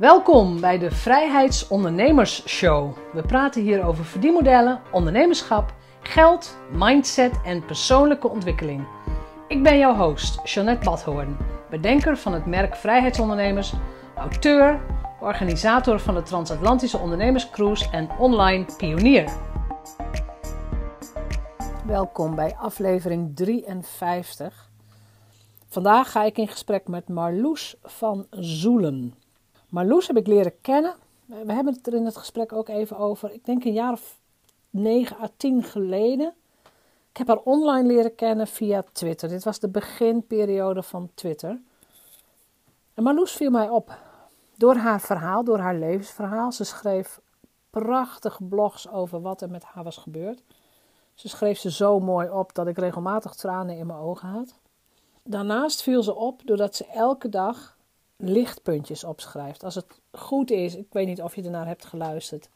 Welkom bij de Vrijheidsondernemers Show. We praten hier over verdienmodellen, ondernemerschap, geld, mindset en persoonlijke ontwikkeling. Ik ben jouw host, Jeanette Badhoorn, bedenker van het merk Vrijheidsondernemers, auteur, organisator van de Transatlantische Ondernemerscruise en online pionier. Welkom bij aflevering 53. Vandaag ga ik in gesprek met Marloes van Zoelen. Marloes heb ik leren kennen. We hebben het er in het gesprek ook even over. Ik denk een jaar of 9 à 10 geleden. Ik heb haar online leren kennen via Twitter. Dit was de beginperiode van Twitter. En Marloes viel mij op. Door haar verhaal, door haar levensverhaal. Ze schreef prachtige blogs over wat er met haar was gebeurd. Ze schreef ze zo mooi op dat ik regelmatig tranen in mijn ogen had. Daarnaast viel ze op doordat ze elke dag lichtpuntjes opschrijft. Als het goed is, ik weet niet of je ernaar hebt geluisterd,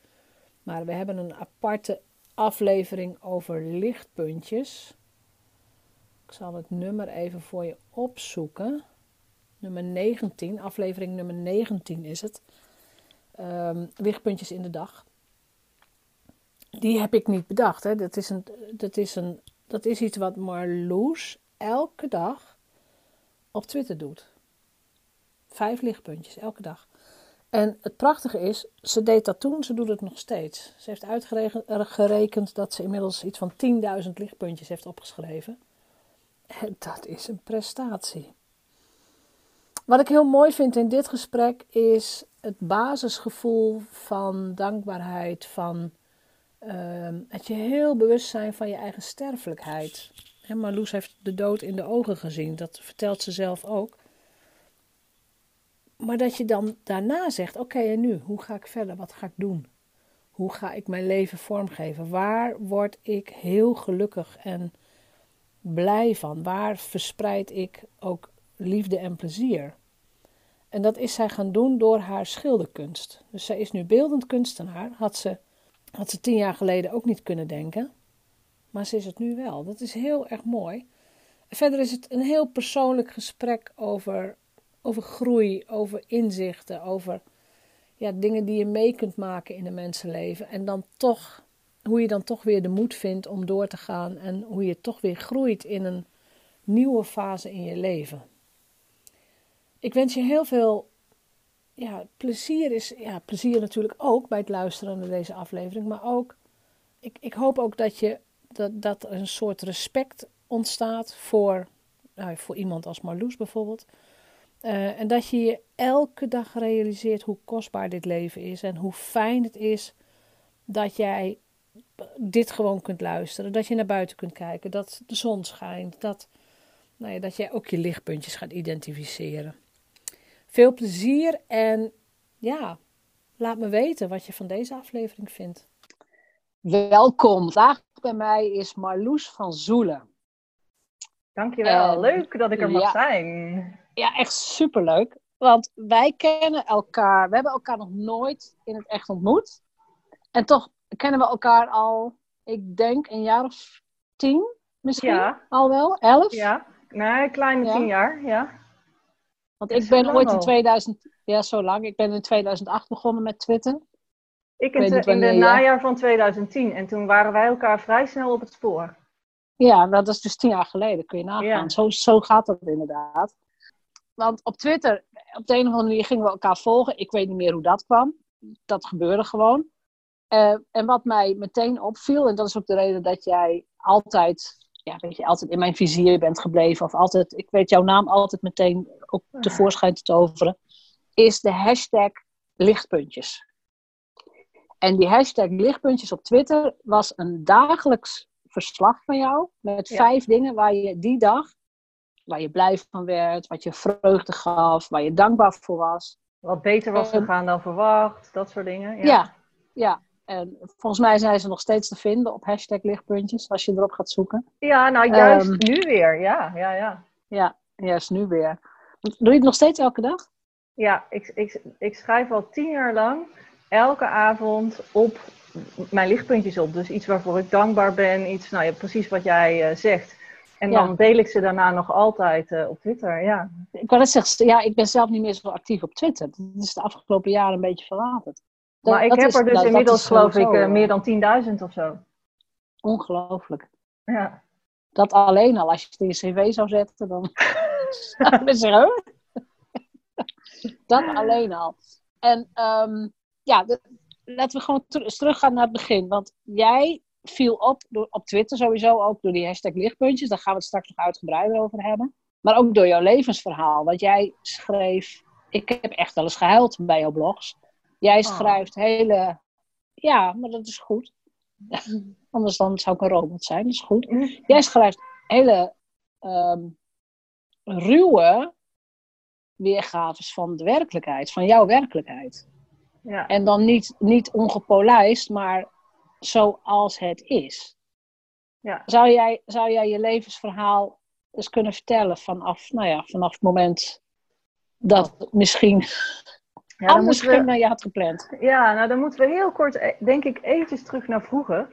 maar we hebben een aparte aflevering over lichtpuntjes. Ik zal het nummer even voor je opzoeken. Nummer 19, aflevering nummer 19 is het. Um, lichtpuntjes in de dag. Die heb ik niet bedacht. Hè. Dat, is een, dat, is een, dat is iets wat Marloes elke dag op Twitter doet. Vijf lichtpuntjes elke dag. En het prachtige is, ze deed dat toen, ze doet het nog steeds. Ze heeft uitgerekend dat ze inmiddels iets van 10.000 lichtpuntjes heeft opgeschreven. En dat is een prestatie. Wat ik heel mooi vind in dit gesprek is het basisgevoel van dankbaarheid, van uh, het je heel bewust zijn van je eigen sterfelijkheid. En Marloes heeft de dood in de ogen gezien, dat vertelt ze zelf ook. Maar dat je dan daarna zegt: Oké, en nu? Hoe ga ik verder? Wat ga ik doen? Hoe ga ik mijn leven vormgeven? Waar word ik heel gelukkig en blij van? Waar verspreid ik ook liefde en plezier? En dat is zij gaan doen door haar schilderkunst. Dus zij is nu beeldend kunstenaar. Had ze, had ze tien jaar geleden ook niet kunnen denken. Maar ze is het nu wel. Dat is heel erg mooi. verder is het een heel persoonlijk gesprek over over groei, over inzichten, over ja, dingen die je mee kunt maken in een mensenleven. En dan toch, hoe je dan toch weer de moed vindt om door te gaan en hoe je toch weer groeit in een nieuwe fase in je leven. Ik wens je heel veel ja, plezier is, ja, plezier natuurlijk ook bij het luisteren naar deze aflevering, maar ook, ik, ik hoop ook dat je, dat, dat er een soort respect ontstaat voor, nou, voor iemand als Marloes bijvoorbeeld, uh, en dat je je elke dag realiseert hoe kostbaar dit leven is en hoe fijn het is dat jij dit gewoon kunt luisteren, dat je naar buiten kunt kijken, dat de zon schijnt, dat, nou ja, dat jij ook je lichtpuntjes gaat identificeren. Veel plezier en ja, laat me weten wat je van deze aflevering vindt. Welkom. Vandaag bij mij is Marloes van Zoelen. Dankjewel, en, leuk dat ik er mag zijn ja, echt superleuk. Want wij kennen elkaar, we hebben elkaar nog nooit in het echt ontmoet. En toch kennen we elkaar al, ik denk, een jaar of tien misschien ja. al wel, elf? Ja, nee, kleine tien jaar, ja. Want ik ben ooit in 2000, ja zo lang, ik ben in 2008 begonnen met Twitter. Ik, in, in de najaar van 2010 en toen waren wij elkaar vrij snel op het spoor. Ja, dat is dus tien jaar geleden, kun je nagaan. Zo, zo gaat dat inderdaad. Want op Twitter, op de een of andere manier gingen we elkaar volgen. Ik weet niet meer hoe dat kwam. Dat gebeurde gewoon. Uh, en wat mij meteen opviel, en dat is ook de reden dat jij altijd, ja, weet je, altijd in mijn vizier bent gebleven, of altijd, ik weet jouw naam altijd meteen ook tevoorschijn te toveren, is de hashtag lichtpuntjes. En die hashtag lichtpuntjes op Twitter was een dagelijks verslag van jou met vijf dingen waar je die dag waar je blij van werd, wat je vreugde gaf, waar je dankbaar voor was. Wat beter was gegaan dan verwacht, dat soort dingen. Ja. ja. ja, En volgens mij zijn ze nog steeds te vinden op hashtag lichtpuntjes, als je erop gaat zoeken. Ja, nou juist um, nu weer, ja, ja, ja. Ja, juist nu weer. Doe je het nog steeds elke dag? Ja, ik, ik, ik schrijf al tien jaar lang elke avond op mijn lichtpuntjes op. Dus iets waarvoor ik dankbaar ben, iets, nou ja, precies wat jij uh, zegt En dan deel ik ze daarna nog altijd uh, op Twitter, ja. Ik wou net zeggen, ja, ik ben zelf niet meer zo actief op Twitter. Dat is de afgelopen jaren een beetje verwaterd. Maar ik heb er dus nou, inmiddels, geloof ik, uh, meer dan 10.000 of zo. Ongelooflijk. Ja. Dat alleen al, als je het in je cv zou zetten, dan... zeggen, Dat alleen al. En um, ja, laten we gewoon teruggaan naar het begin. Want jij viel op door, op Twitter sowieso ook door die hashtag lichtpuntjes. Daar gaan we het straks nog uitgebreider over hebben. Maar ook door jouw levensverhaal. Want jij schreef... Ik heb echt wel eens gehuild bij jouw blogs. Jij oh. schrijft hele... Ja, maar dat is goed. Anders dan zou ik een robot zijn. Dat is goed. Jij schrijft hele um, ruwe weergaves van de werkelijkheid. Van jouw werkelijkheid. Ja. En dan niet, niet ongepolijst, maar zoals het is. Ja. Zou, jij, zou jij je levensverhaal eens kunnen vertellen vanaf, nou ja, vanaf het moment dat het misschien ja, anders ging we, dan je had gepland? Ja, nou dan moeten we heel kort, eh, denk ik, eventjes terug naar vroeger.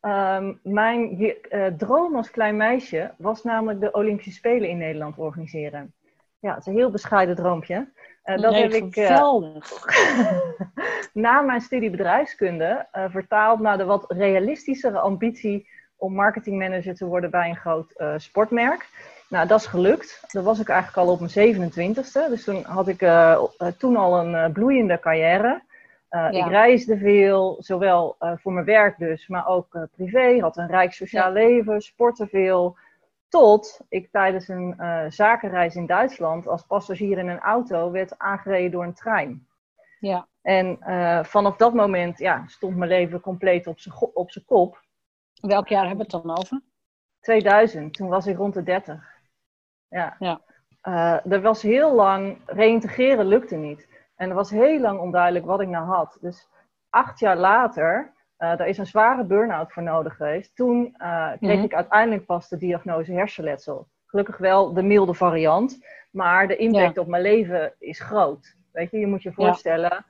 Ehm, mijn uh, droom als klein meisje was namelijk de Olympische Spelen in Nederland organiseren. Ja, het is een heel bescheiden droompje. Uh, dat heb ik uh, na mijn studie bedrijfskunde uh, vertaald naar de wat realistischere ambitie om marketingmanager te worden bij een groot sportmerk. Nou, dat is gelukt. Dat was ik eigenlijk al op mijn 27ste. Dus toen had ik toen al een bloeiende carrière. Ja. Ik reisde veel, zowel voor mijn werk dus, maar ook privé. Had een rijk sociaal leven, sportte veel. Tot ik tijdens een uh, zakenreis in Duitsland als passagier in een auto werd aangereden door een trein. Ja. En uh, vanaf dat moment ja, stond mijn leven compleet op zijn kop. Welk jaar hebben we het dan over? 2000, toen was ik rond de 30. Ja. ja. Uh, er was heel lang, reïntegreren lukte niet. En er was heel lang onduidelijk wat ik nou had. Dus acht jaar later uh, daar is een zware burn-out voor nodig geweest. Toen uh, kreeg mhm. ik uiteindelijk pas de diagnose hersenletsel. Gelukkig wel de milde variant, maar de impact op mijn leven is groot. Weet je, je moet je voorstellen,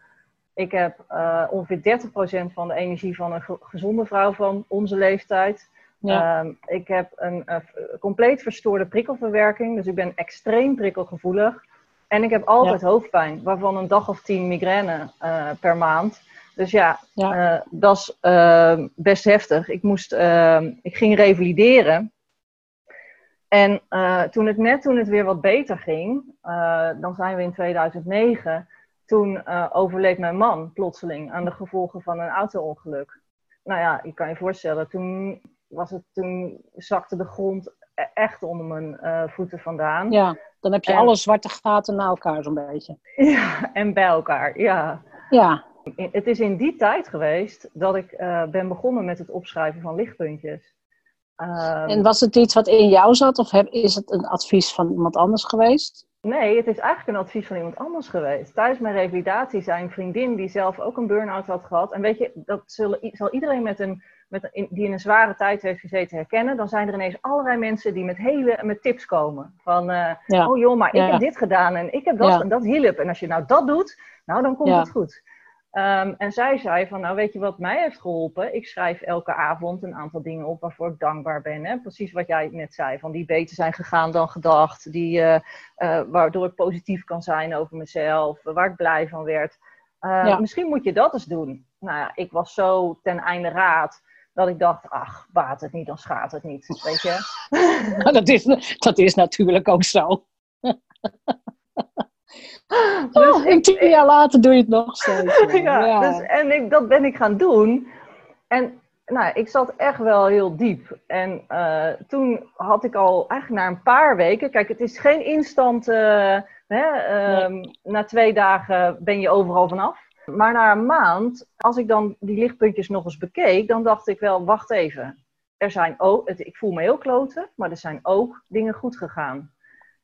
ik heb uh, ongeveer 30% van de energie van een gezonde vrouw van onze leeftijd. Ja. Um, ik heb een compleet verstoorde prikkelverwerking, dus ik ben extreem prikkelgevoelig. En ik heb altijd hoofdpijn, waarvan een dag of tien migraine per maand. Dus ja, eh, dat is uh, best heftig. Ik, moest, uh, ik ging revalideren. En toen het net toen het weer wat beter ging, dan zijn we in 2009, toen overleed mijn man plotseling aan de gevolgen van een auto-ongeluk. Nou ja, je kan je voorstellen, toen, was het, toen zakte de grond e-, echt onder mijn voeten vandaan. Ja, dan heb je alle zwarte gaten na elkaar zo'n beetje. Ja, en bij elkaar, ja. Ja. Het is in die tijd geweest dat ik uh, ben begonnen met het opschrijven van lichtpuntjes. Um, en was het iets wat in jou zat of heb, is het een advies van iemand anders geweest? Nee, het is eigenlijk een advies van iemand anders geweest. Tijdens mijn revalidatie zijn een vriendin die zelf ook een burn-out had gehad. En weet je, dat zullen, zal iedereen met een, met een, die in een zware tijd heeft gezeten herkennen. Dan zijn er ineens allerlei mensen die met hele met tips komen. Van, uh, ja. oh joh, maar ik heb dit gedaan en ik heb dat ja. en dat hielp. En als je nou dat doet, nou dan komt het goed. Um, en zij zei van, nou weet je wat mij heeft geholpen? Ik schrijf elke avond een aantal dingen op waarvoor ik dankbaar ben. Hè? Precies wat jij net zei, van die beter zijn gegaan dan gedacht. Die, uh, uh, waardoor ik positief kan zijn over mezelf, waar ik blij van werd. Uh, ja. Misschien moet je dat eens doen. Nou ja, ik was zo ten einde raad dat ik dacht, ach, baat het niet, dan schaadt het niet, weet je. dat, is, dat is natuurlijk ook zo. Dus oh, ik, tien jaar later doe je het nog steeds. ja, ja. Dus, en ik, dat ben ik gaan doen. En nou, ik zat echt wel heel diep. En uh, toen had ik al eigenlijk na een paar weken... Kijk, het is geen instant... Uh, hè, um, Na twee dagen ben je overal vanaf. Maar na een maand, als ik dan die lichtpuntjes nog eens bekeek... dan dacht ik wel, wacht even. Er zijn ook, het, ik voel me heel kloten, maar er zijn ook dingen goed gegaan.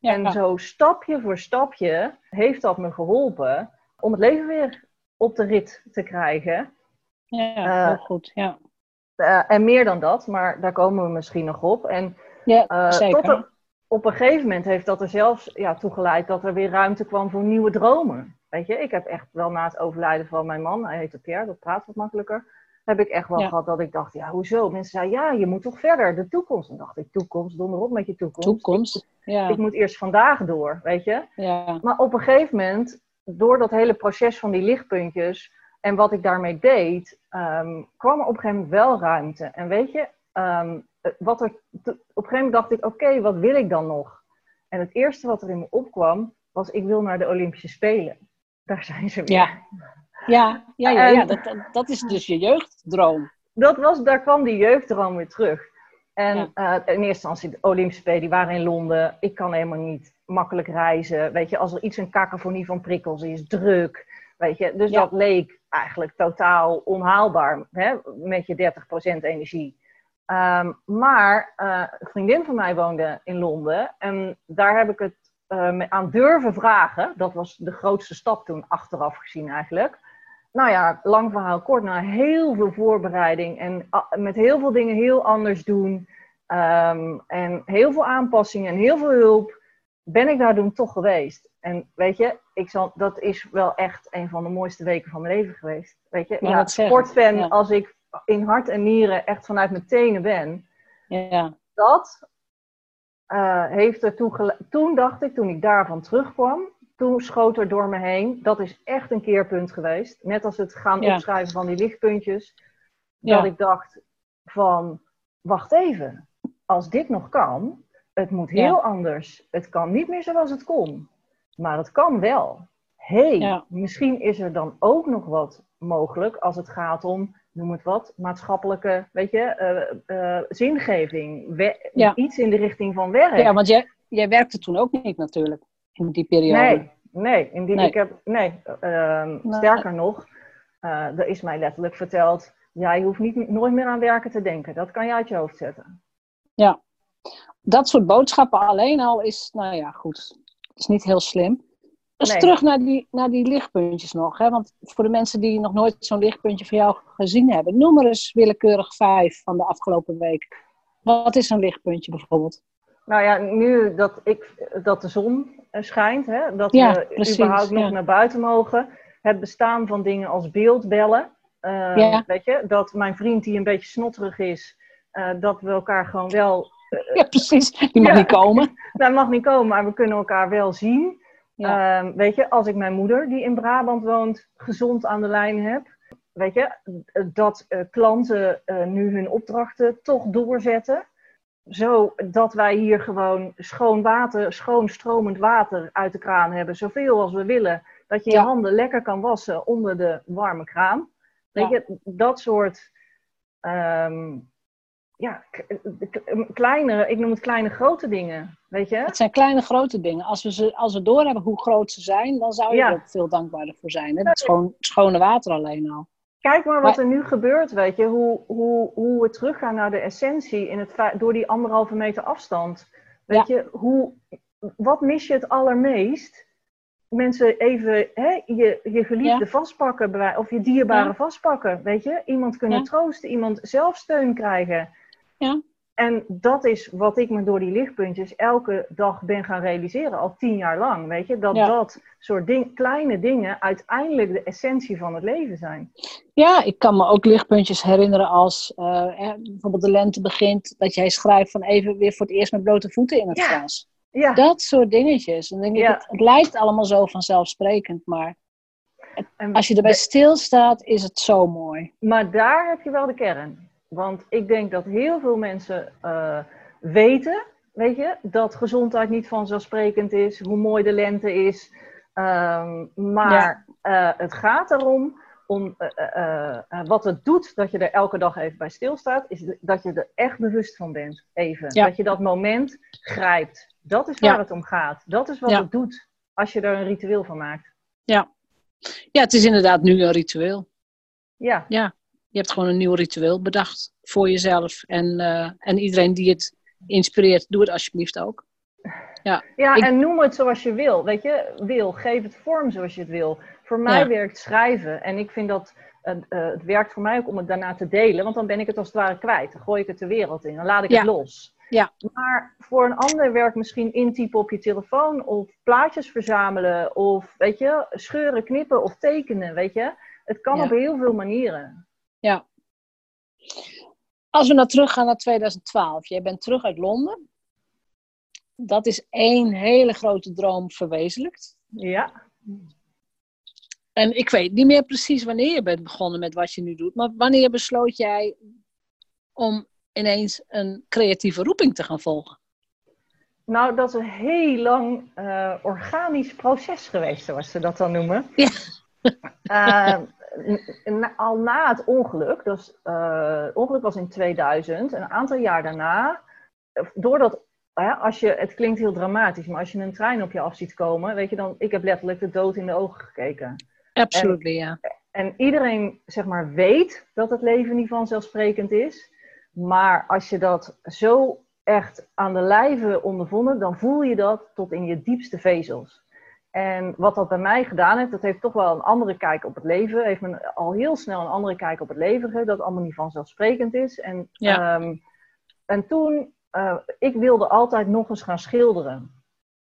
En zo stapje voor stapje heeft dat me geholpen om het leven weer op de rit te krijgen. Ja, uh, heel goed. Ja. Uh, en meer dan dat, maar daar komen we misschien nog op. En ja, uh, zeker. Tot er, op een gegeven moment heeft dat er zelfs ja, toe geleid dat er weer ruimte kwam voor nieuwe dromen. Weet je, ik heb echt wel na het overlijden van mijn man, hij heette Pierre, dat praat wat makkelijker. Heb ik echt wel Ja. gehad dat ik dacht, ja, hoezo? Mensen zeiden, ja, je moet toch verder, de toekomst. Dan dacht ik, toekomst, donder op met je toekomst. Toekomst. Ja, Ik moet eerst vandaag door, weet je. ja, Maar op een gegeven moment, door dat hele proces van die lichtpuntjes en wat ik daarmee deed, ehm, kwam er op een gegeven moment wel ruimte. En weet je, ehm, wat er, op een gegeven moment dacht ik, oké, wat wil ik dan nog? En het eerste wat er in me opkwam, was ik wil naar de Olympische Spelen. Daar zijn ze weer. ja. Ja, ja, ja, ja. En- Dat, dat, is dus je jeugddroom. dat was, daar kwam die jeugddroom weer terug. En Ja. eh, in eerste instantie, de Olympische Spelen, die waren in Londen. Ik kan helemaal niet makkelijk reizen. Weet je, als er iets een kakofonie van prikkels is, druk. Weet je, dus Ja. dat leek eigenlijk totaal onhaalbaar hè, met je 30% energie. Ehm, maar eh, een vriendin van mij woonde in Londen en daar heb ik het eh, aan durven vragen. Dat was de grootste stap toen, achteraf gezien eigenlijk nou ja, lang verhaal kort, na heel veel voorbereiding en ah, met heel veel dingen heel anders doen. ehm, en heel veel aanpassingen en heel veel hulp, ben ik daar toen toch geweest. En weet je, ik zal, dat is wel echt een van de mooiste weken van mijn leven geweest. Weet je, ja, sportfan, ja. als ik in hart en nieren echt vanuit mijn tenen ben, Ja, dat eh, heeft ertoe gele- Toen dacht ik, toen ik daarvan terugkwam, toen schoot er door me heen. Dat is echt een keerpunt geweest. Net als het gaan Ja. opschrijven van die lichtpuntjes. Ja. Dat ik dacht van, wacht even. Als dit nog kan, het moet heel Ja. anders. Het kan niet meer zoals het kon. Maar het kan wel. hey, misschien is er dan ook nog wat mogelijk als het gaat om, noem het wat, maatschappelijke, weet je, eh, eh, zingeving. We-. Iets in de richting van werk. ja want jij, jij werkte toen ook niet natuurlijk, in die periode. nee, nee, in die, Nee. Ik heb, nee ehm, Nee. sterker nog, eh, er is mij letterlijk verteld, jij hoeft niet, nooit meer aan werken te denken. Dat kan je uit je hoofd zetten. Dat soort boodschappen alleen al is, nou ja, goed. is niet heel slim. Dus Nee. terug naar die, naar die lichtpuntjes nog. Hè? Want voor de mensen die nog nooit zo'n lichtpuntje van jou gezien hebben, noem er eens willekeurig vijf van de afgelopen week. Wat is een lichtpuntje bijvoorbeeld? Nou ja, nu dat, ik, dat de zon eh, schijnt, hè, dat Ja, we precies, überhaupt nog ja. naar buiten mogen. Het bestaan van dingen als beeldbellen. Ja. Weet je, dat mijn vriend die een beetje snotterig is, eh, dat we elkaar gewoon wel... Ja, precies. Die mag niet komen. Nou, hij mag niet komen, maar we kunnen elkaar wel zien. Ehm, weet je, als ik mijn moeder, die in Brabant woont, gezond aan de lijn heb. Weet je, dat klanten nu hun opdrachten toch doorzetten. Zodat wij hier gewoon schoon water, schoon stromend water uit de kraan hebben. Zoveel als we willen. Dat je je handen lekker kan wassen onder de warme kraan. Weet Ja. je, dat soort ehm, ja, kleine, ik noem het kleine grote dingen. Weet je? Het zijn kleine, grote dingen. Als we, ze, als we doorhebben hoe groot ze zijn, dan zou je Ja. er ook veel dankbaarder voor zijn. Hè? Het schoon, schone water alleen al. Kijk maar wat er nu gebeurt, weet je. Hoe, hoe, hoe we teruggaan naar de essentie in het, door die anderhalve meter afstand. Weet je, hoe, wat mis je het allermeest? Mensen even hè, je, je geliefde Ja. vastpakken, of je dierbare Ja. vastpakken, weet je. Iemand kunnen troosten, iemand zelf steun krijgen. Ja. En dat is wat ik me door die lichtpuntjes elke dag ben gaan realiseren, al tien jaar lang, weet je. Dat Ja. dat soort ding, kleine dingen uiteindelijk de essentie van het leven zijn. Ja, ik kan me ook lichtpuntjes herinneren als eh, hè, bijvoorbeeld de lente begint, dat jij schrijft van even weer voor het eerst met blote voeten in het Ja. gras. Ja. Dat soort dingetjes. Dan denk ik, het, het lijkt allemaal zo vanzelfsprekend, maar En als je erbij stilstaat, is het zo mooi. Maar daar heb je wel de kern. Want ik denk dat heel veel mensen eh, weten, weet je, dat gezondheid niet vanzelfsprekend is, hoe mooi de lente is. Ehm, maar eh, het gaat erom, om, eh, wat het doet dat je er elke dag even bij stilstaat, is dat je er echt bewust van bent. Even. Ja. Dat je dat moment grijpt. Dat is waar Ja. het om gaat. Dat is wat het doet als je er een ritueel van maakt. Ja. ja, het is inderdaad nu een ritueel. Ja. Ja, je hebt gewoon een nieuw ritueel bedacht voor jezelf. En, eh, en iedereen die het inspireert, doe het alsjeblieft ook. Ja, Ik- en noem het zoals je wil. Weet je, wil, geef het vorm zoals je het wil. Voor mij Ja. werkt schrijven. En ik vind dat eh, eh, het werkt voor mij ook om het daarna te delen. Want dan ben ik het als het ware kwijt. Dan gooi ik het de wereld in. Dan laat ik Ja. het los. Ja. Maar voor een ander werkt misschien intypen op je telefoon. Of plaatjes verzamelen. Of weet je, scheuren, knippen of tekenen. Weet je. Het kan Ja. op heel veel manieren. Ja. Als we nou teruggaan naar 2012. Jij bent terug uit Londen. Dat is één hele grote droom verwezenlijkt. Ja. En ik weet niet meer precies wanneer je bent begonnen met wat je nu doet. Maar wanneer besloot jij om ineens een creatieve roeping te gaan volgen? Nou, dat is een heel lang uh, organisch proces geweest, zoals ze dat dan noemen. Ja. Uh, al na het ongeluk, dus uh, het ongeluk was in 2000, een aantal jaar daarna, doordat, als je, het klinkt heel dramatisch, maar als je een trein op je af ziet komen, weet je dan, ik heb letterlijk de dood in de ogen gekeken. Absoluut, ja. En iedereen, zeg maar, weet dat het leven niet vanzelfsprekend is, maar als je dat zo echt aan de lijve ondervonden, dan voel je dat tot in je diepste vezels. En wat dat bij mij gedaan heeft, dat heeft toch wel een andere kijk op het leven. Heeft me al heel snel een andere kijk op het leven gegeven, dat allemaal niet vanzelfsprekend is. En, ehm, en toen, uh, ik wilde altijd nog eens gaan schilderen.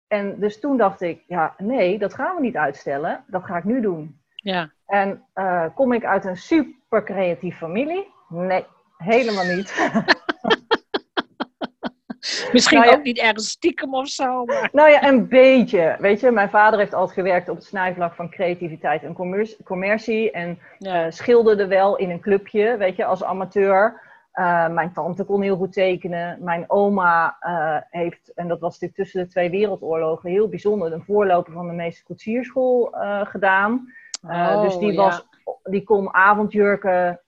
En dus toen dacht ik, ja, nee, dat gaan we niet uitstellen. Dat ga ik nu doen. Ja. En uh, kom ik uit een super creatief familie? Nee, helemaal niet. Misschien nou ook niet ergens stiekem of zo. Maar... Nou ja, een beetje. Weet je, mijn vader heeft altijd gewerkt op het snijvlak van creativiteit en commercie. En ja. uh, schilderde wel in een clubje, weet je, als amateur. Uh, mijn tante kon heel goed tekenen. Mijn oma uh, heeft, en dat was natuurlijk tussen de twee wereldoorlogen, heel bijzonder, een voorloper van de meeste koetsierschool gedaan. Oh, dus die, was, die kon avondjurken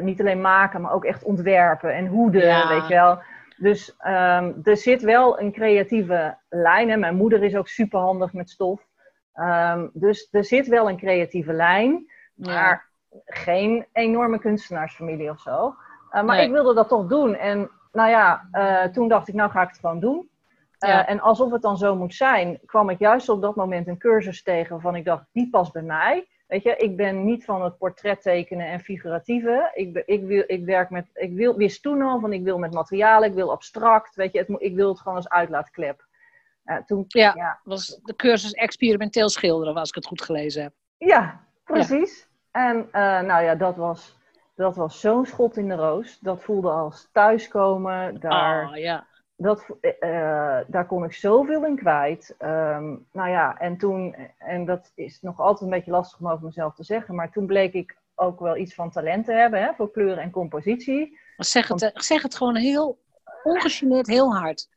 niet alleen maken, maar ook echt ontwerpen en hoeden, weet je wel. Dus ehm, er zit wel een creatieve lijn. En mijn moeder is ook superhandig met stof. Ehm, dus er zit wel een creatieve lijn. Maar geen enorme kunstenaarsfamilie of zo. Uh, maar Nee. ik wilde dat toch doen. En nou ja, eh, toen dacht ik, nou ga ik het gewoon doen. Uh, Ja. En alsof het dan zo moet zijn, kwam ik juist op dat moment een cursus tegen waarvan ik dacht, die past bij mij. Weet je, ik ben niet van het portret tekenen en figuratieve. Ik, ik, wil, ik werk met, ik wil, wist toen al van ik wil met materialen, ik wil abstract. Weet je, het, ik wil het gewoon als uitlaatklep. Uh, toen, Ja. ja, was de cursus experimenteel schilderen, als ik het goed gelezen heb. Ja, precies. En eh, nou ja, dat was, dat was zo'n schot in de roos. Dat voelde als thuiskomen. Daar, Oh, ja. Dat, eh, daar kon ik zoveel in kwijt. Ehm, nou ja, en toen, en dat is nog altijd een beetje lastig om over mezelf te zeggen, maar toen bleek ik ook wel iets van talent te hebben hè, voor kleuren en compositie. Maar zeg, het, eh, zeg het gewoon heel ongegeneerd, heel hard.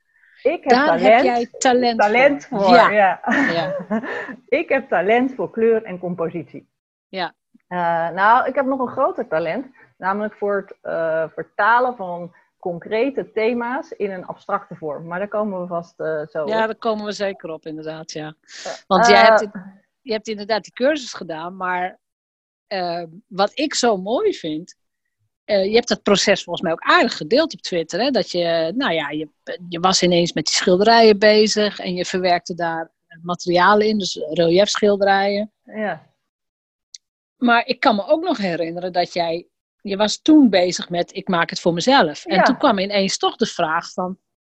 Ik heb Daar talent, heb jij talent, talent voor. voor. Ja. ja. Ja. ik heb talent voor kleur en compositie. Ja. Eh, nou, ik heb nog een groter talent, namelijk voor het eh, vertalen van concrete thema's in een abstracte vorm. Maar daar komen we vast eh, zo ja, op. daar komen we zeker op, inderdaad. Ja. Want Eh, jij hebt, je hebt inderdaad die cursus gedaan, maar eh, wat ik zo mooi vind. eh, je hebt dat proces volgens mij ook aardig gedeeld op Twitter. Hè? Dat je, nou ja, je, je was ineens met die schilderijen bezig en je verwerkte daar materialen in, dus reliefschilderijen. Ja. Maar ik kan me ook nog herinneren dat jij, je was toen bezig met ik maak het voor mezelf. En toen kwam ineens toch de vraag van,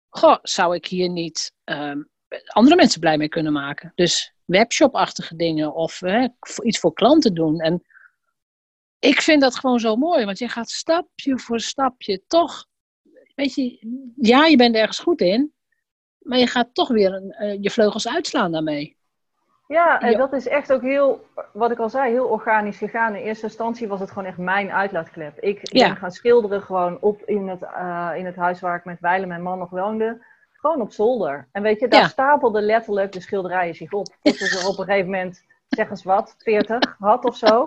goh, zou ik hier niet ehm, andere mensen blij mee kunnen maken? Dus webshop-achtige dingen of hè, iets voor klanten doen. En ik vind dat gewoon zo mooi, want je gaat stapje voor stapje toch, weet je, ja, je bent ergens goed in, maar je gaat toch weer een, eh, je vleugels uitslaan daarmee. Ja, en dat is echt ook heel, wat ik al zei, heel organisch gegaan. In eerste instantie was het gewoon echt mijn uitlaatklep. Ik Ja. ben gaan schilderen gewoon op in het, eh, in het huis waar ik met Weile, mijn man, nog woonde. Gewoon op zolder. En weet je, daar Ja. stapelden letterlijk de schilderijen zich op. Tot ik er op een gegeven moment, zeg eens wat, 40 had of zo.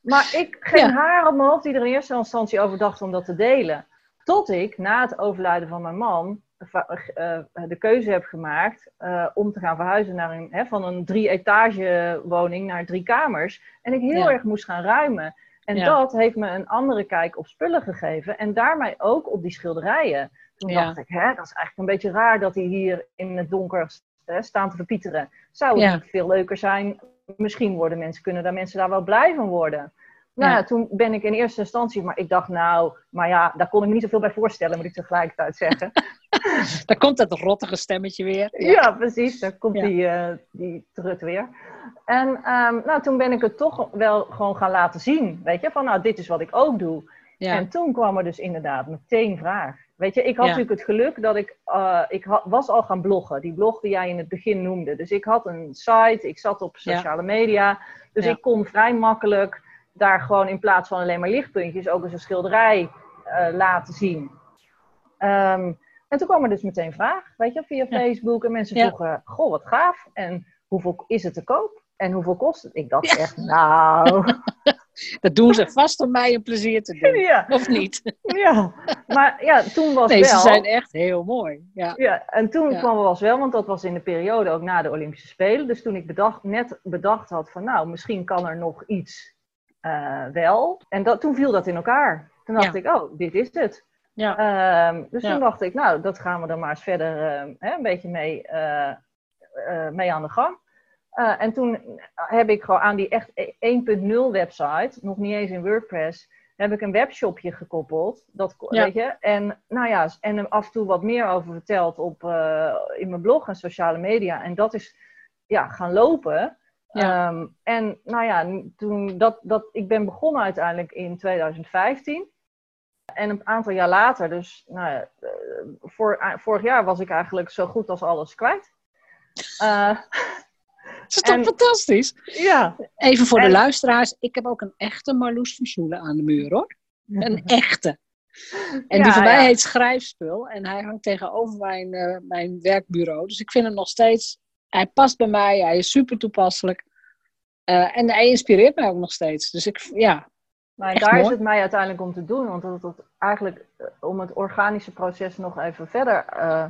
Maar ik, geen Ja. haar op mijn hoofd die er in eerste instantie over dacht om dat te delen. Tot ik, na het overlijden van mijn man, de keuze heb gemaakt eh, om te gaan verhuizen naar een, hè, van een drie-etage woning naar drie kamers. En ik heel Ja. erg moest gaan ruimen. En Ja. dat heeft me een andere kijk op spullen gegeven. En daarmee ook op die schilderijen. Toen Ja. dacht ik, hè, dat is eigenlijk een beetje raar dat die hier in het donker hè, staan te verpieteren. Zou het veel leuker zijn? Misschien worden mensen, kunnen daar mensen daar wel blij van worden. Nou Ja. ja, toen ben ik in eerste instantie, maar ik dacht nou, maar ja, daar kon ik me niet zoveel bij voorstellen, moet ik tegelijkertijd zeggen. Daar komt dat rottige stemmetje weer. Ja, precies. Dan komt Ja. die, eh die trut weer. En ehm, nou, toen ben ik het toch wel gewoon gaan laten zien. Weet je, van nou, dit is wat ik ook doe. ja. En toen kwam er dus inderdaad meteen vraag. Weet je, ik had natuurlijk het geluk dat ik, eh, ik was al gaan bloggen. Die blog die jij in het begin noemde. Dus ik had een site, ik zat op sociale media. Dus ik kon vrij makkelijk daar gewoon in plaats van alleen maar lichtpuntjes ook eens een schilderij eh, laten zien. Ehm, en toen kwam er dus meteen vraag, weet je, via. Facebook. En mensen vroegen, goh, wat gaaf. En hoeveel is het te koop? En hoeveel kost het? Ik dacht echt, nou... Dat doen ze vast om mij een plezier te doen. ja, Of niet? ja. Maar ja, toen was Nee, wel... ze zijn echt heel mooi. Ja. Ja, en toen Ja. kwam er was wel, want dat was in de periode ook na de Olympische Spelen. Dus toen ik bedacht, net bedacht had van, nou, misschien kan er nog iets eh, wel. En dat, toen viel dat in elkaar. Toen dacht Ja. ik, oh, dit is het. Ja. Ehm, dus Ja. toen dacht ik, nou, dat gaan we dan maar eens verder ehm, hè, een beetje mee, eh, eh, mee aan de gang. Eh, en toen heb ik gewoon aan die echt 1.0 website, nog niet eens in WordPress, heb ik een webshopje gekoppeld. Dat, Ja. weet je? En, nou ja, en er af en toe wat meer over verteld op, in mijn blog en sociale media. En dat is ja, gaan lopen. Ja. Ehm, en nou ja, toen dat, dat, ik ben begonnen uiteindelijk in 2015. En een aantal jaar later, dus nou ja, eh, voor, eh, vorig jaar was ik eigenlijk zo goed als alles kwijt. Eh, Dat is toch En- fantastisch? ja. Even voor de luisteraars. Ik heb ook een echte Marloes van Soelen aan de muur hoor. Een echte. En Ja, die van mij ja. heet Schrijfspul. En hij hangt tegenover mijn, mijn werkbureau. Dus ik vind hem nog steeds... Hij past bij mij. Hij is super toepasselijk. En hij inspireert mij ook nog steeds. Dus ik, ja, Maar Echt daar is het mij uiteindelijk om te doen. Want dat het eigenlijk, eh, om het organische proces nog even verder eh,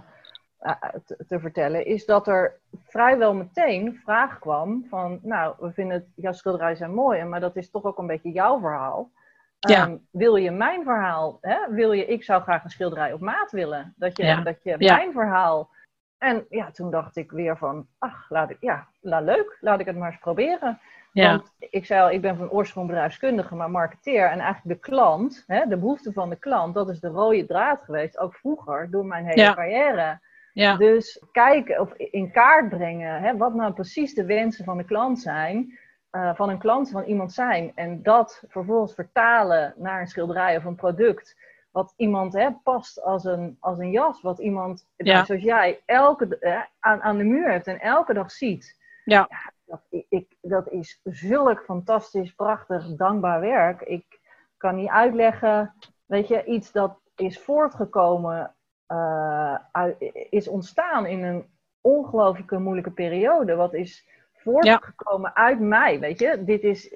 eh, te, te vertellen, is dat er vrijwel meteen vraag kwam van, nou, we vinden het, jouw schilderijen zijn mooi, maar dat is toch ook een beetje jouw verhaal. Ja. Ehm, wil je mijn verhaal? Hè? Wil je, ik zou graag een schilderij op maat willen. Dat je, Ja. dat je Ja. mijn verhaal. En ja, toen dacht ik weer van, ach, laat ik, ja, nou leuk, laat ik het maar eens proberen. Ja, Want ik zei al, ik ben van oorsprong bedrijfskundige, maar marketeer. En eigenlijk de klant, hè, de behoefte van de klant, dat is de rode draad geweest. Ook vroeger, door mijn hele Ja. carrière. ja, Dus kijken of in kaart brengen hè, wat nou precies de wensen van de klant zijn. eh, van een klant, van iemand zijn. En dat vervolgens vertalen naar een schilderij of een product. Wat iemand hè, past als een, als een jas. Wat iemand, Ja. zoals jij, elke, aan, aan de muur hebt en elke dag ziet. Ja. Dat, ik, ik- dat is zulk fantastisch, prachtig, dankbaar werk. Ik kan niet uitleggen, weet je, iets dat is voortgekomen, eh, uit- is ontstaan in een ongelooflijke moeilijke periode. Wat is voortgekomen uit mij, weet je. Dit is,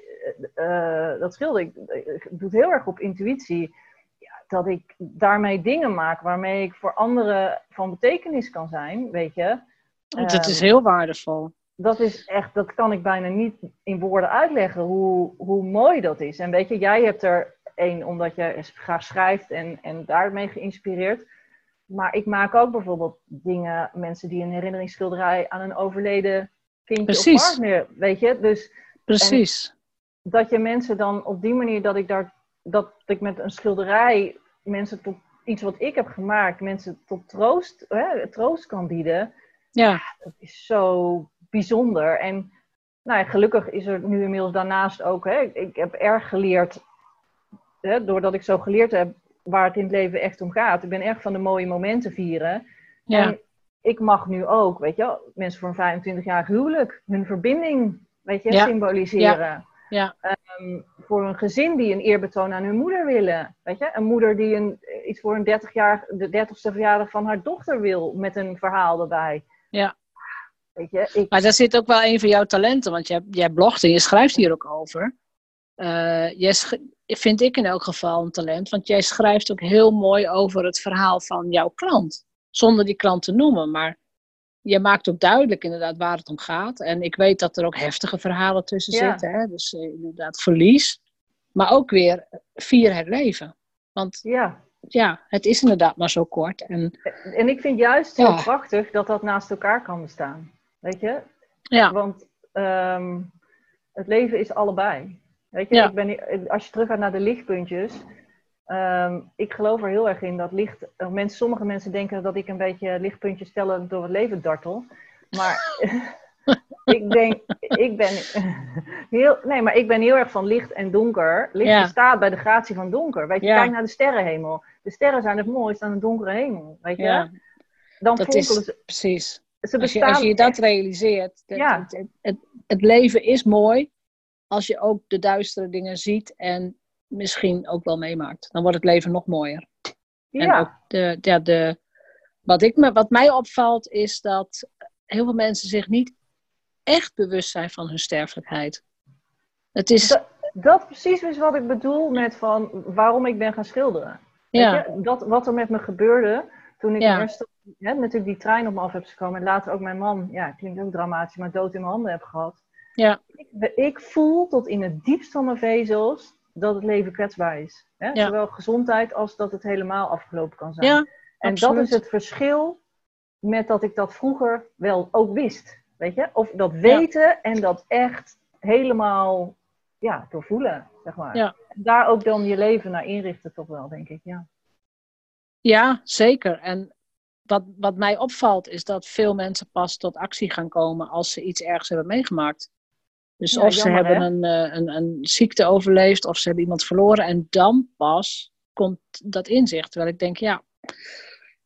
eh, eh, dat schilder ik, ik doe het heel erg op intuïtie. Dat ik daarmee dingen maak waarmee ik voor anderen van betekenis kan zijn, weet je. dat is Ehm, heel waardevol. Dat is echt, dat kan ik bijna niet in woorden uitleggen hoe, hoe mooi dat is. En weet je, jij hebt er één omdat je graag schrijft en, en daarmee geïnspireerd. Maar ik maak ook bijvoorbeeld dingen, mensen die een herinneringsschilderij aan een overleden kindje Precies. of partner, weet je. Dus Precies. dat je mensen dan op die manier, dat ik daar, dat ik met een schilderij mensen tot iets wat ik heb gemaakt, mensen tot troost, hè, troost kan bieden Ja, dat is zo bijzonder. En nou ja, gelukkig is er nu inmiddels daarnaast ook, hè, ik, heb erg geleerd, hè, doordat ik zo geleerd heb waar het in het leven echt om gaat. Ik ben erg van de mooie momenten vieren. ja, En ik mag nu ook, weet je, mensen voor een 25 jaar huwelijk, hun verbinding, weet je, Ja. symboliseren. Ja. Ehm, voor een gezin die een eerbetoon aan hun moeder willen. Weet je? Een moeder die een, iets voor een 30 jaar, de 30ste verjaardag van haar dochter wil, met een verhaal erbij. Ja. Weet je, ik, Maar daar zit ook wel een van jouw talenten, want jij, jij blogt en je schrijft hier ook over. Eh, jij vind ik in elk geval een talent, want jij schrijft ook heel mooi over het verhaal van jouw klant. Zonder die klant te noemen, maar je maakt ook duidelijk inderdaad waar het om gaat. En ik weet dat er ook heftige verhalen tussen Ja. zitten, hè? dus eh, inderdaad verlies. Maar ook weer vier het leven. Want ja. ja, het is inderdaad maar zo kort. En En ik vind juist Ja. zo prachtig dat dat naast elkaar kan bestaan. Weet je? ja, Want ehm, het leven is allebei. Weet je, Ja. ik ben, als je terug gaat naar de lichtpuntjes. ehm, ik geloof er heel erg in dat licht. eh, Mensen, sommige mensen denken dat ik een beetje lichtpuntjes stellen door het leven dartel. Maar ik denk, ik ben heel, nee, maar ik ben heel erg van licht en donker. Licht Ja. bestaat bij de gratie van donker. Weet je, Ja. kijk naar de sterrenhemel. De sterren zijn het mooist aan een donkere hemel. Weet je? Ja, Dan dat is ze. precies. Ze Als je, bestaan als je dat realiseert, dat Ja. het, het, het, het leven is mooi als je ook de duistere dingen ziet en misschien ook wel meemaakt. Dan wordt het leven nog mooier. En Ja, ook de, ja, de, wat, ik me, wat mij opvalt is dat heel veel mensen zich niet echt bewust zijn van hun sterfelijkheid. Het is, Dat- dat precies is wat ik bedoel met van waarom ik ben gaan schilderen. ja, Weet je, dat, wat er met me gebeurde toen ik Ja. eerst hè, natuurlijk die trein op me af heb gekomen. En later ook mijn man, ja, klinkt ook dramatisch, maar dood in mijn handen heb gehad. ja, Ik, ik voel tot in het diepst van mijn vezels dat het leven kwetsbaar is. Hè? Ja. Zowel gezondheid als dat het helemaal afgelopen kan zijn. ja, en absoluut. dat is het verschil met dat ik dat vroeger wel ook wist. Weet je? Of dat weten en dat echt helemaal ja, doorvoelen, zeg maar. Ja. En daar ook dan je leven naar inrichten, toch wel, denk ik. Ja. Ja, zeker. En wat, wat mij opvalt is dat veel mensen pas tot actie gaan komen als ze iets ergs hebben meegemaakt. Dus Ja, of ze hebben een, eh, een, een ziekte overleefd of ze hebben iemand verloren en dan pas komt dat inzicht. Terwijl ik denk, ja,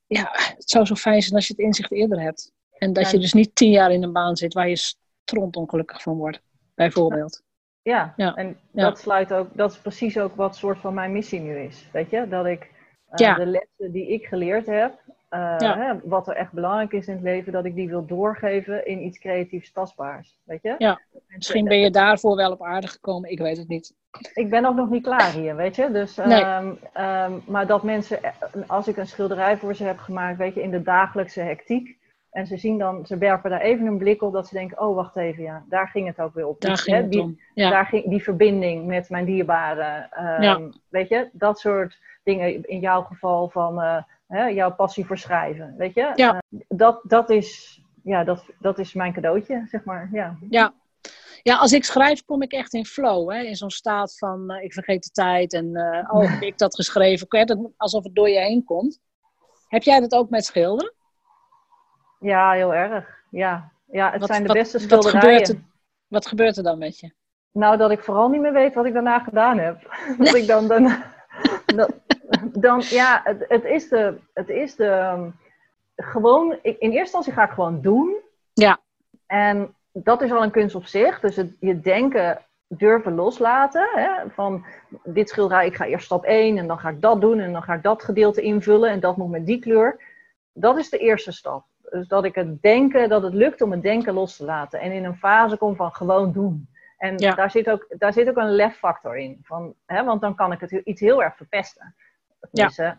ja het zou zo fijn zijn als je het inzicht eerder hebt. En dat Ja. je dus niet tien jaar in een baan zit waar je strontongelukkig van wordt, bijvoorbeeld. Ja, Ja, en dat sluit ook, dat is precies ook wat soort van mijn missie nu is. Weet je, dat ik Ja. de lessen die ik geleerd heb, eh, Ja. hè, wat er echt belangrijk is in het leven, dat ik die wil doorgeven in iets creatiefs tastbaars. Weet je? Ja, Misschien ben je daarvoor wel op aarde gekomen, ik weet het niet. Ik ben ook nog niet klaar hier, weet je. Dus, Nee. ehm, ehm, maar dat mensen, eh, als ik een schilderij voor ze heb gemaakt, weet je, in de dagelijkse hectiek. En ze zien dan, ze werpen daar even een blik op dat ze denken, oh wacht even, ja, daar ging het ook weer op. Daar Dus, ging hè, het die, om. Ja, daar ging die verbinding met mijn dierbaren. ehm. Weet je, dat soort dingen in jouw geval van eh, hè, jouw passie voor schrijven. Weet je, Ja. Eh, dat, dat, is, ja, dat, dat is mijn cadeautje, zeg maar. Ja. Ja. ja, als ik schrijf kom ik echt in flow. Hè? In zo'n staat van eh, ik vergeet de tijd en oh, heb ik dat geschreven? Alsof het door je heen komt. Heb jij dat ook met schilderen? ja, heel erg. Ja, ja het Wat- zijn de wat- beste wat schilderijen. gebeurt er- Wat gebeurt er dan met je? Nou, dat ik vooral niet meer weet wat ik daarna gedaan heb. dat ik dan, dan, dan, dan ja, het, het is de, het is de, um, gewoon, ik, in eerste instantie ga ik gewoon doen. Ja. En dat is al een kunst op zich. Dus het, je denken durven loslaten. Hè? Van dit schilderij, ik ga eerst stap 1 en dan ga ik dat doen en dan ga ik dat gedeelte invullen en dat moet met die kleur. Dat is de eerste stap. Dus dat ik het denken, dat het lukt om het denken los te laten. En in een fase kom van gewoon doen. En Ja. daar, zit ook, daar zit ook een leffactor in. Van, hè, want dan kan ik het iets heel erg verpesten. Tenminste,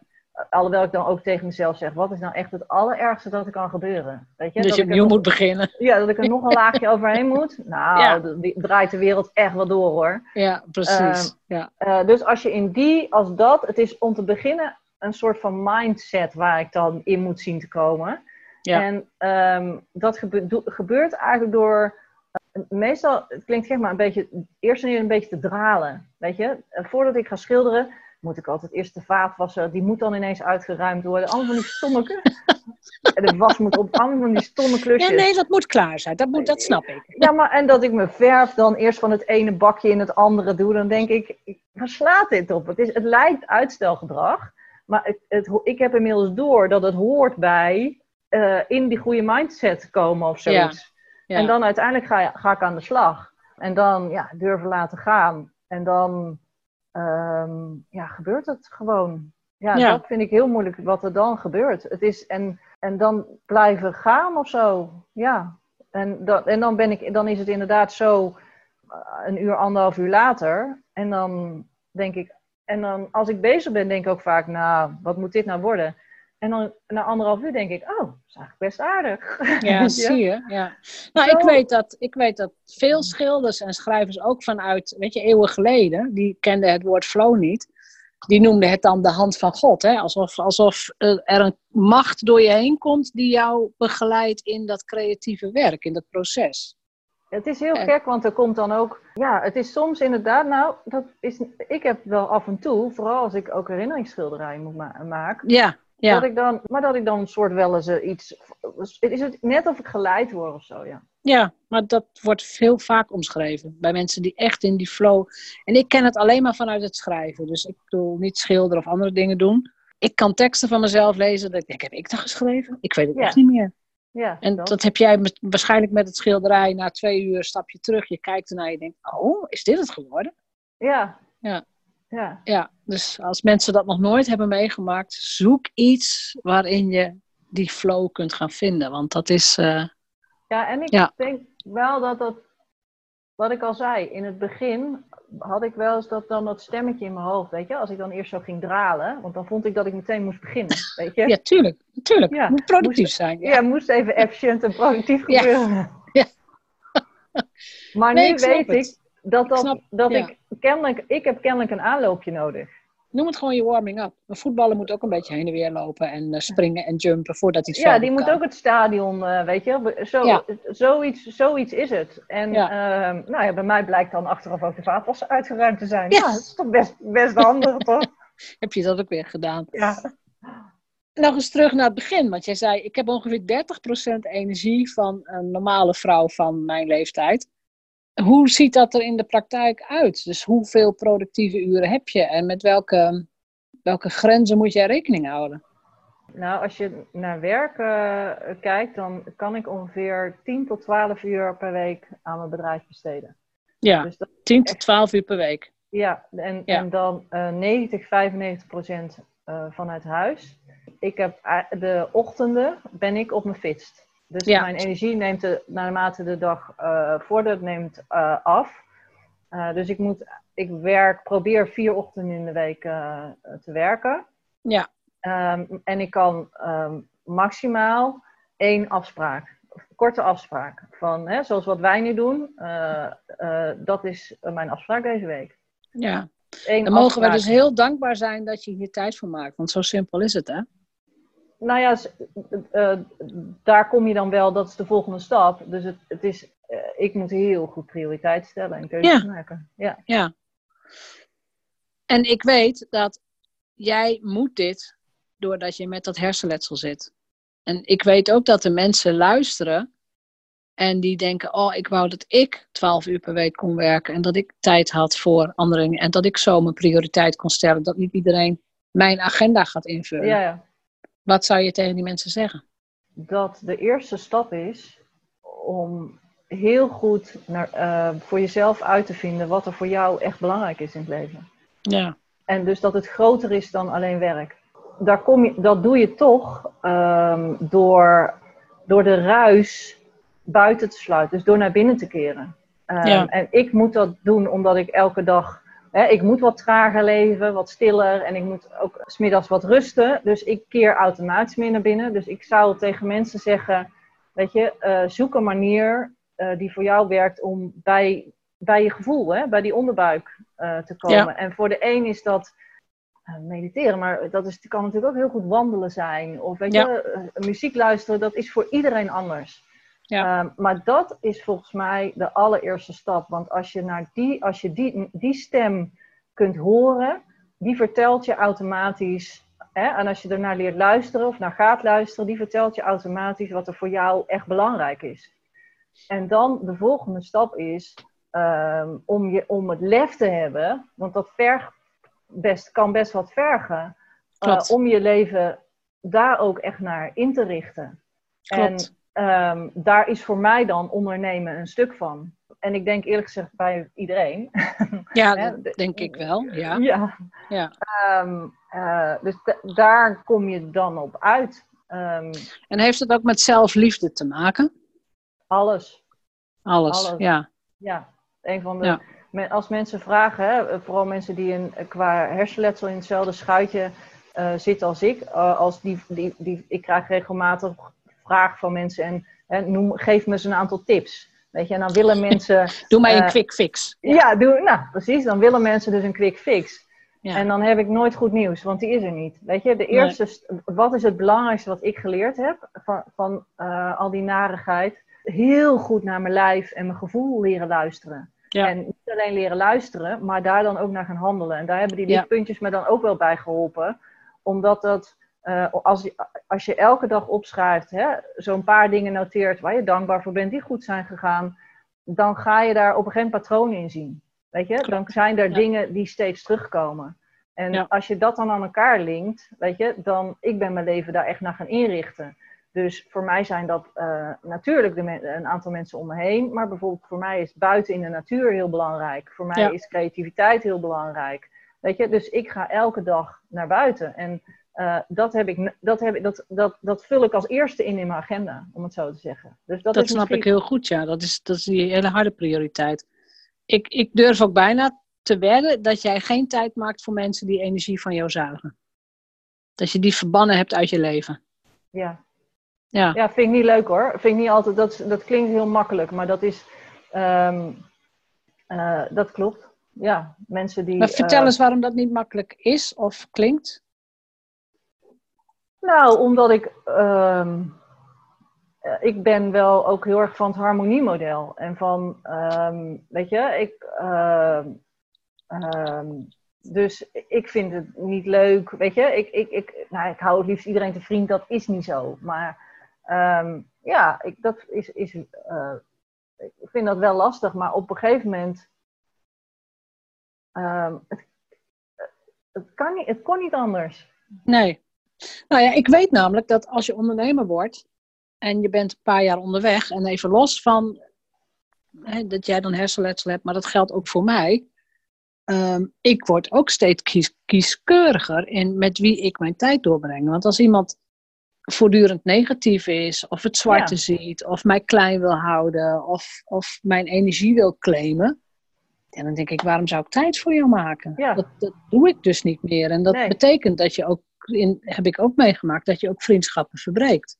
Alhoewel ik dan ook tegen mezelf zeg, wat is nou echt het allerergste dat er kan gebeuren? Weet je? Dus dat je opnieuw nog- moet beginnen. Ja, dat ik er nog een laagje overheen moet. Nou, Ja. die draait de wereld echt wel door hoor. Ja, precies. ja. Eh, dus als je in die, als dat, het is om te beginnen een soort van mindset waar ik dan in moet zien te komen. Ja. En ehm, dat gebe- gebeurt eigenlijk door, meestal, het klinkt gek, maar een beetje, eerst en eerst een beetje te dralen. Weet je, Eh, voordat ik ga schilderen, moet ik altijd eerst de vaat wassen. Die moet dan ineens uitgeruimd worden. Allemaal van die stomme En de was moet op, allemaal van die stomme klusjes. ja, nee, dat moet klaar zijn. Dat, moet, dat snap ik. Ja, maar en dat ik mijn verf dan eerst van het ene bakje in het andere doe, dan denk ik, waar slaat dit op? Het, is, het lijkt uitstelgedrag, maar het, het, ik heb inmiddels door dat het hoort bij eh, in die goede mindset komen of zoiets. Ja. En dan uiteindelijk ga, je- ga ik aan de slag. En dan ja, durven laten gaan. En dan ehm, ja, gebeurt het gewoon. Ja, Ja. dat vind ik heel moeilijk wat er dan gebeurt. Het is, en, en dan blijven gaan of zo. Ja. En, dan en dan, ben ik, dan is het inderdaad zo eh, een uur, anderhalf uur later. En dan denk ik, en dan als ik bezig ben, denk ik ook vaak, nou, wat moet dit nou worden? En dan na anderhalf uur denk ik, oh, dat is eigenlijk best aardig. Ja, zie je. Ja. Nou, Zo. ik weet, dat, ik weet dat veel schilders en schrijvers ook vanuit, weet je, eeuwen geleden, die kenden het woord flow niet. Die noemden het dan de hand van God. Hè? Alsof, alsof eh, er een macht door je heen komt die jou begeleidt in dat creatieve werk, in dat proces. Het is heel gek, want er komt dan ook. Ja, het is soms inderdaad. Nou, dat is, ik heb wel af en toe, vooral als ik ook herinneringsschilderijen moet ma- maken. Ja, Ja. Dat ik dan, maar dat ik dan een soort wel eens eh, iets. Is het net of ik geleid word of zo, ja. Ja, maar dat wordt heel vaak omschreven. Bij mensen die echt in die flow. En ik ken het alleen maar vanuit het schrijven. Dus ik bedoel niet schilderen of andere dingen doen. Ik kan teksten van mezelf lezen. Dat ik denk, heb ik dat geschreven? Ik weet het Ja. echt niet meer. ja En dat. dat heb jij met- waarschijnlijk met het schilderij. Na twee uur stap je terug. Je kijkt ernaar. Je denkt, oh, is dit het geworden? Ja. Ja. Ja. Ja, dus als mensen dat nog nooit hebben meegemaakt. Zoek iets waarin je die flow kunt gaan vinden. Want dat is... eh, Ja, en ik Ja. denk wel dat dat, wat ik al zei, in het begin had ik wel eens dat dan dat stemmetje in mijn hoofd, weet je, als ik dan eerst zo ging dralen, want dan vond ik dat ik meteen moest beginnen, weet je. ja, tuurlijk. Tuurlijk. Ja, moet productief moest- zijn. Ja, moest even efficiënt en productief Ja. gebeuren. Ja. Maar Nee, nu ik weet het. ik dat, dat, snap- dat ja. ik kennelijk, ik heb kennelijk een aanloopje nodig. Noem het gewoon je warming-up. Een voetballer moet ook een beetje heen en weer lopen en eh, springen en jumpen voordat hij Ja, die moet ook het stadion, eh, weet je, zo, Ja. zoiets, zoiets is het. En Ja. ehm, nou ja, bij mij blijkt dan achteraf ook de vaatwasser uitgeruimd te zijn. Ja. Ja, dat is toch best, best handig, toch? Heb je dat ook weer gedaan? Ja. Nog eens terug naar het begin. Want jij zei, ik heb ongeveer 30% energie van een normale vrouw van mijn leeftijd. Hoe ziet dat er in de praktijk uit? Dus hoeveel productieve uren heb je? En met welke, welke grenzen moet jij rekening houden? Nou, als je naar werk eh, kijkt, dan kan ik ongeveer 10 tot 12 uur per week aan mijn bedrijf besteden. Ja, Dus dat, 10 tot 12 uur per week. ja, en, Ja. en dan eh 90, 95 procent eh, vanuit huis. Ik heb a- de ochtenden ben ik op mijn fitst. Dus Ja. mijn energie neemt de, naarmate de dag eh vordert, neemt eh, af. Eh, dus ik moet, ik werk, probeer vier ochtenden in de week te werken. Ja, Ehm, en ik kan ehm, maximaal één afspraak, korte afspraak. Van, hè, zoals wat wij nu doen, dat is mijn afspraak deze week. ja. Eén Dan mogen we dus heel dankbaar zijn dat je hier tijd voor maakt. Want zo simpel is het, hè? Nou ja, s- eh, daar kom je dan wel, dat is de volgende stap. Dus het, het is, eh, ik moet heel goed prioriteit stellen en keuzes Ja. maken. Ja. Ja. En ik weet dat jij moet dit doordat je met dat hersenletsel zit. En ik weet ook dat er mensen luisteren en die denken, oh, ik wou dat ik 12 uur per week kon werken en dat ik tijd had voor anderen en dat ik zo mijn prioriteit kon stellen, dat niet iedereen mijn agenda gaat invullen. Ja, ja. Wat zou je tegen die mensen zeggen? dat de eerste stap is om heel goed naar, eh, voor jezelf uit te vinden wat er voor jou echt belangrijk is in het leven. Ja, En dus dat het groter is dan alleen werk. Daar kom je, dat doe je toch ehm, door, door de ruis buiten te sluiten. Dus door naar binnen te keren. Ehm, Ja. En ik moet dat doen omdat ik elke dag... Hè, ik moet wat trager leven, wat stiller. En ik moet ook smiddags wat rusten. Dus ik keer automatisch meer naar binnen. Dus ik zou tegen mensen zeggen... Weet je, eh, zoek een manier eh, die voor jou werkt om bij, bij je gevoel, hè, bij die onderbuik eh, te komen. Ja. En voor de een is dat mediteren, maar dat is, kan natuurlijk ook heel goed wandelen zijn. Of weet Ja. je, muziek luisteren, dat is voor iedereen anders. Ja. Ehm, maar dat is volgens mij de allereerste stap. Want als je, naar die, als je die, die stem kunt horen, die vertelt je automatisch. Hè, en als je ernaar leert luisteren of naar gaat luisteren, die vertelt je automatisch wat er voor jou echt belangrijk is. En dan de volgende stap is ehm, om, je, om het lef te hebben, want dat vergt best, kan best wat vergen, eh, om je leven daar ook echt naar in te richten. klopt. En ehm, daar is voor mij dan ondernemen een stuk van. En ik denk eerlijk gezegd bij iedereen. ja, de- denk ik wel. Ja. ja. Ja. Ehm, eh, dus da- daar kom je dan op uit. Ehm, En heeft het ook met zelfliefde te maken? alles. Alles, Alles. ja. Ja, een van de. Ja. Als mensen vragen, hè, vooral mensen die een, qua hersenletsel in hetzelfde schuitje eh, zitten als ik, eh, als die, die, die, ik krijg regelmatig vragen van mensen en hè, noem, geef me eens een aantal tips. Weet je, en dan willen mensen. Doe mij een Eh, quick fix. ja, doe, nou precies, dan willen mensen dus een quick fix. Ja. En dan heb ik nooit goed nieuws, want die is er niet. Weet je, de eerste, st- wat is het belangrijkste wat ik geleerd heb van, van eh, al die narigheid? Heel goed naar mijn lijf en mijn gevoel leren luisteren. Ja. En niet alleen leren luisteren, maar daar dan ook naar gaan handelen. En daar hebben die lichtpuntjes me dan ook wel bij geholpen. Omdat dat als, je, als je elke dag opschrijft, zo'n paar dingen noteert waar je dankbaar voor bent, die goed zijn gegaan, dan ga je daar op een gegeven moment patronen in zien. Weet je? Dan zijn er dingen die steeds terugkomen. En als je dat dan aan elkaar linkt, weet je, dan ik ben mijn leven daar echt naar gaan inrichten. Dus voor mij zijn dat uh, natuurlijk de een aantal mensen om me heen. Maar bijvoorbeeld voor mij is buiten in de natuur heel belangrijk. Voor mij is creativiteit heel belangrijk. Weet je, dus ik ga elke dag naar buiten. En uh, dat, heb ik, dat, heb dat, dat, dat vul ik als eerste in in mijn agenda, om het zo te zeggen. Dus dat dat snap ik heel goed, ja. Dat is, dat is die hele harde prioriteit. Ik, ik durf ook bijna te wedden dat jij geen tijd maakt voor mensen die energie van jou zuigen. Dat je die verbannen hebt uit je leven. Ja. Ja, ja vind ik niet leuk hoor. Vind ik niet altijd, dat, dat klinkt heel makkelijk, maar dat is, um, uh, dat klopt. Ja, mensen die... Maar vertel uh, eens waarom dat niet makkelijk is of klinkt. Nou, omdat ik, um, ik ben wel ook heel erg van het harmoniemodel. En van, um, weet je, ik, Um, dus ik vind het niet leuk, weet je. Ik, ik, ik, nou, ik hou het liefst iedereen te vriend, dat is niet zo. Maar ja, ik, dat is, is, uh, ik vind dat wel lastig. Maar op een gegeven moment, het, het, kan niet, het kon niet anders. Nee. Nou ja, ik weet namelijk dat als je ondernemer wordt en je bent een paar jaar onderweg en even los van hè, dat jij dan hersenletsel hebt, maar dat geldt ook voor mij Ehm, ik word ook steeds kies, kieskeuriger in met wie ik mijn tijd doorbreng. Want als iemand voortdurend negatief is, of het zwarte ziet, of mij klein wil houden, of, of mijn energie wil claimen, dan denk ik, waarom zou ik tijd voor jou maken? Dat, dat, doe ik dus niet meer. En dat betekent dat je ook, in, heb ik ook meegemaakt, dat je ook vriendschappen verbreekt.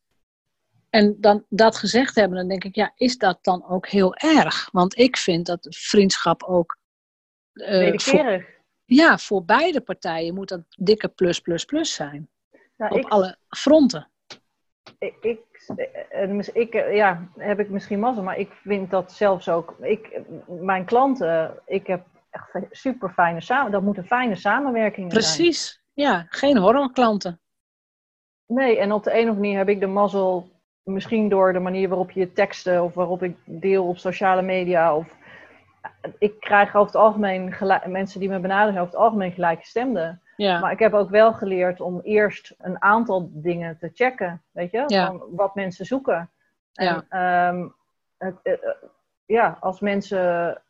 En dan dat gezegd hebben, dan denk ik, ja, is dat dan ook heel erg? Want ik vind dat vriendschap ook uh, voor, ja, voor beide partijen moet dat dikke plus, plus, plus zijn. Nou, op alle fronten. Ik, ik, ik, ja, heb ik misschien mazzel, maar ik vind dat zelfs ook. Ik, mijn klanten, ik heb echt super fijne samen. Dat moet een fijne samenwerking Precies. zijn. Precies, ja, geen horrorklanten. Nee, en op de een of andere manier heb ik de mazzel, misschien door de manier waarop je teksten of waarop ik deel op sociale media of ik krijg over het algemeen mensen die me benaderen over het algemeen gelijkgestemden. Ja. Maar ik heb ook wel geleerd om eerst een aantal dingen te checken, weet je, van wat mensen zoeken. En, ja. Um, het, uh, ja, als mensen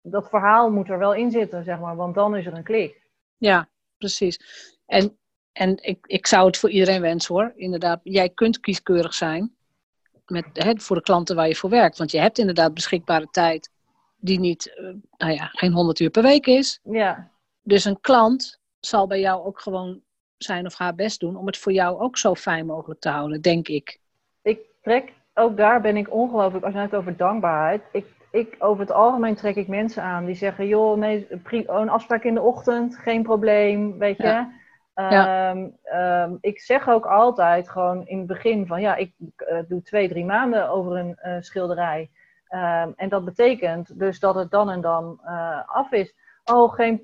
dat verhaal moet er wel in zitten, zeg maar, want dan is er een klik. Ja, precies. En, en ik, ik zou het voor iedereen wensen hoor. Inderdaad, jij kunt kieskeurig zijn met, hè, voor de klanten waar je voor werkt. Want je hebt inderdaad beschikbare tijd die niet, uh, nou ja, geen 100 uur per week is. Ja. Dus een klant zal bij jou ook gewoon zijn of haar best doen om het voor jou ook zo fijn mogelijk te houden, denk ik. Ik trek, ook daar ben ik ongelooflijk, als je het over dankbaarheid, ik, ik, over het algemeen trek ik mensen aan die zeggen, joh, nee, een afspraak in de ochtend, geen probleem, weet je. Ja. Ehm, ehm, ik zeg ook altijd gewoon in het begin van, ja, ik uh, doe twee, drie maanden over een uh, schilderij. Ehm, en dat betekent dus dat het dan en dan uh, af is. Oh, geen,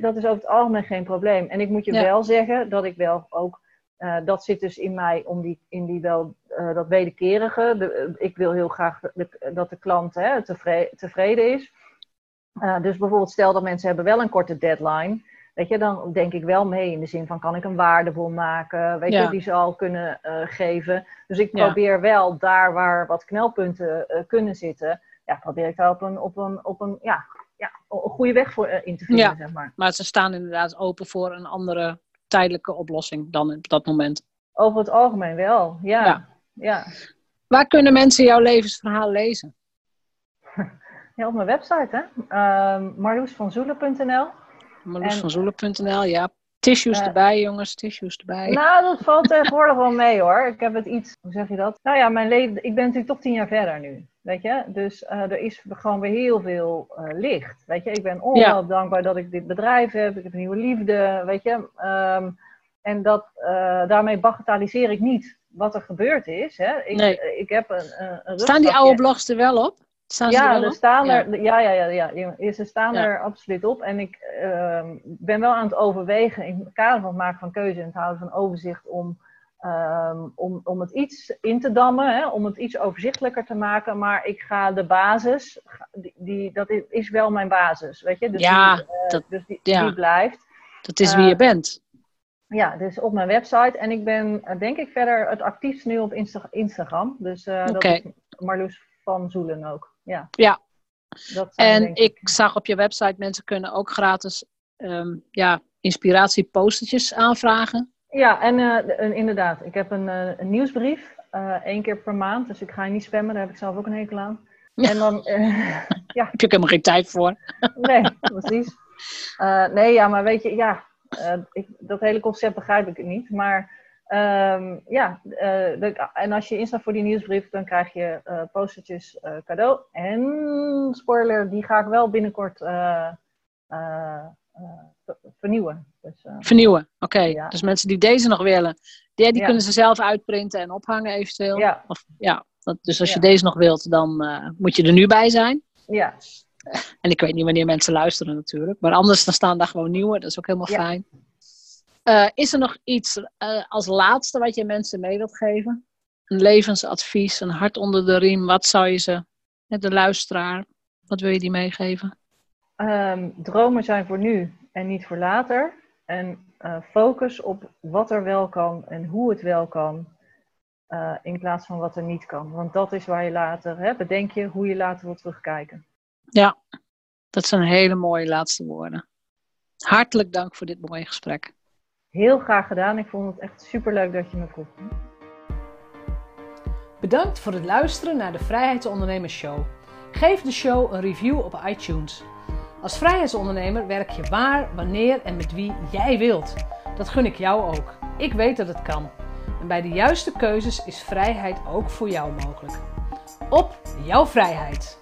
dat is over het algemeen geen probleem. En ik moet je wel zeggen dat ik wel ook, uh, dat zit dus in mij om die, in die wel, uh, dat wederkerige. De, ik wil heel graag dat de klant hè, tevreden, tevreden is. dus bijvoorbeeld stel dat mensen hebben wel een korte deadline. Weet je, dan denk ik wel mee in de zin van kan ik een waardebon maken, weet je, die ze al kunnen geven. Dus ik probeer wel daar waar wat knelpunten kunnen zitten, ja, probeer ik daar op een, op een, op een, ja, ja, een goede weg voor in te vinden, zeg maar. Maar ze staan inderdaad open voor een andere tijdelijke oplossing dan op dat moment. Over het algemeen wel, ja. ja. ja. Waar kunnen mensen jouw levensverhaal lezen? Ja, op mijn website, hè. Uh, marloesvanzoelen.nl Marloesvanzoelen.nl, ja. Tissues uh, erbij, jongens, tissues erbij. Nou, dat valt tegenwoordig wel mee hoor. Ik heb het iets, hoe zeg je dat? Nou ja, mijn leven, ik ben natuurlijk toch tien jaar verder nu. Weet je? Dus uh, er is gewoon weer heel veel uh, licht. Weet je, ik ben ongelooflijk ja. dankbaar dat ik dit bedrijf heb. Ik heb een nieuwe liefde, weet je. Um, en dat, daarmee bagatelliseer ik niet wat er gebeurd is. Hè. Ik, nee. ik heb een, een Staan die oude blogs er wel op? Staan ze ja, er, er staan er, ja. Ja, ja, ja, ja, ze staan er absoluut op. En ik ehm, ben wel aan het overwegen in het kader van het maken van keuze en het houden van overzicht om, ehm, om, om het iets in te dammen, hè, om het iets overzichtelijker te maken. Maar ik ga de basis, die, die dat is wel mijn basis, weet je? Dus ja, die, uh, dat, dus die, die blijft. Dat is wie je eh, bent. Ja, dus op mijn website. En ik ben, eh, denk ik, verder het actiefst nu op Insta Instagram. Dus uh, dat is Marloes van Zoelen ook. Ja. ja. Dat en ik, zag op je website, mensen kunnen ook gratis um, ja, inspiratiepostertjes aanvragen. Ja, en uh, inderdaad. Ik heb een, een nieuwsbrief, één keer per maand. Dus ik ga je niet spammen, daar heb ik zelf ook een hekel aan. En dan, ja. heb je helemaal geen tijd voor. nee, precies. nee, ja, maar weet je, ja, uh, ik, dat hele concept begrijp ik niet. Maar um, ja, uh, en als je instaat voor die nieuwsbrief, dan krijg je uh, postertjes cadeau. En spoiler, die ga ik wel binnenkort vernieuwen. Dus, vernieuwen, oké. Ja. Dus mensen die deze nog willen, die, die ja. kunnen ze zelf uitprinten en ophangen eventueel. Ja. Of, ja. Dat, dus als je deze nog wilt, dan moet je er nu bij zijn. Ja. En ik weet niet wanneer mensen luisteren natuurlijk. Maar anders dan staan daar gewoon nieuwe. Dat is ook helemaal fijn. Uh, is er nog iets als laatste wat je mensen mee wilt geven? Een levensadvies, een hart onder de riem. Wat zou je ze, de luisteraar, wat wil je die meegeven? Um, dromen zijn voor nu en niet voor later. En uh, focus op wat er wel kan en hoe het wel kan. in plaats van wat er niet kan. Want dat is waar je later, hè, bedenk je hoe je later wilt terugkijken. Ja, dat zijn hele mooie laatste woorden. Hartelijk dank voor dit mooie gesprek. Heel graag gedaan. Ik vond het echt superleuk dat je me vroeg. Bedankt voor het luisteren naar de Vrijheidsondernemers Show. Geef de show een review op iTunes. Als vrijheidsondernemer werk je waar, wanneer en met wie jij wilt. Dat gun ik jou ook. Ik weet dat het kan. En bij de juiste keuzes is vrijheid ook voor jou mogelijk. Op jouw vrijheid!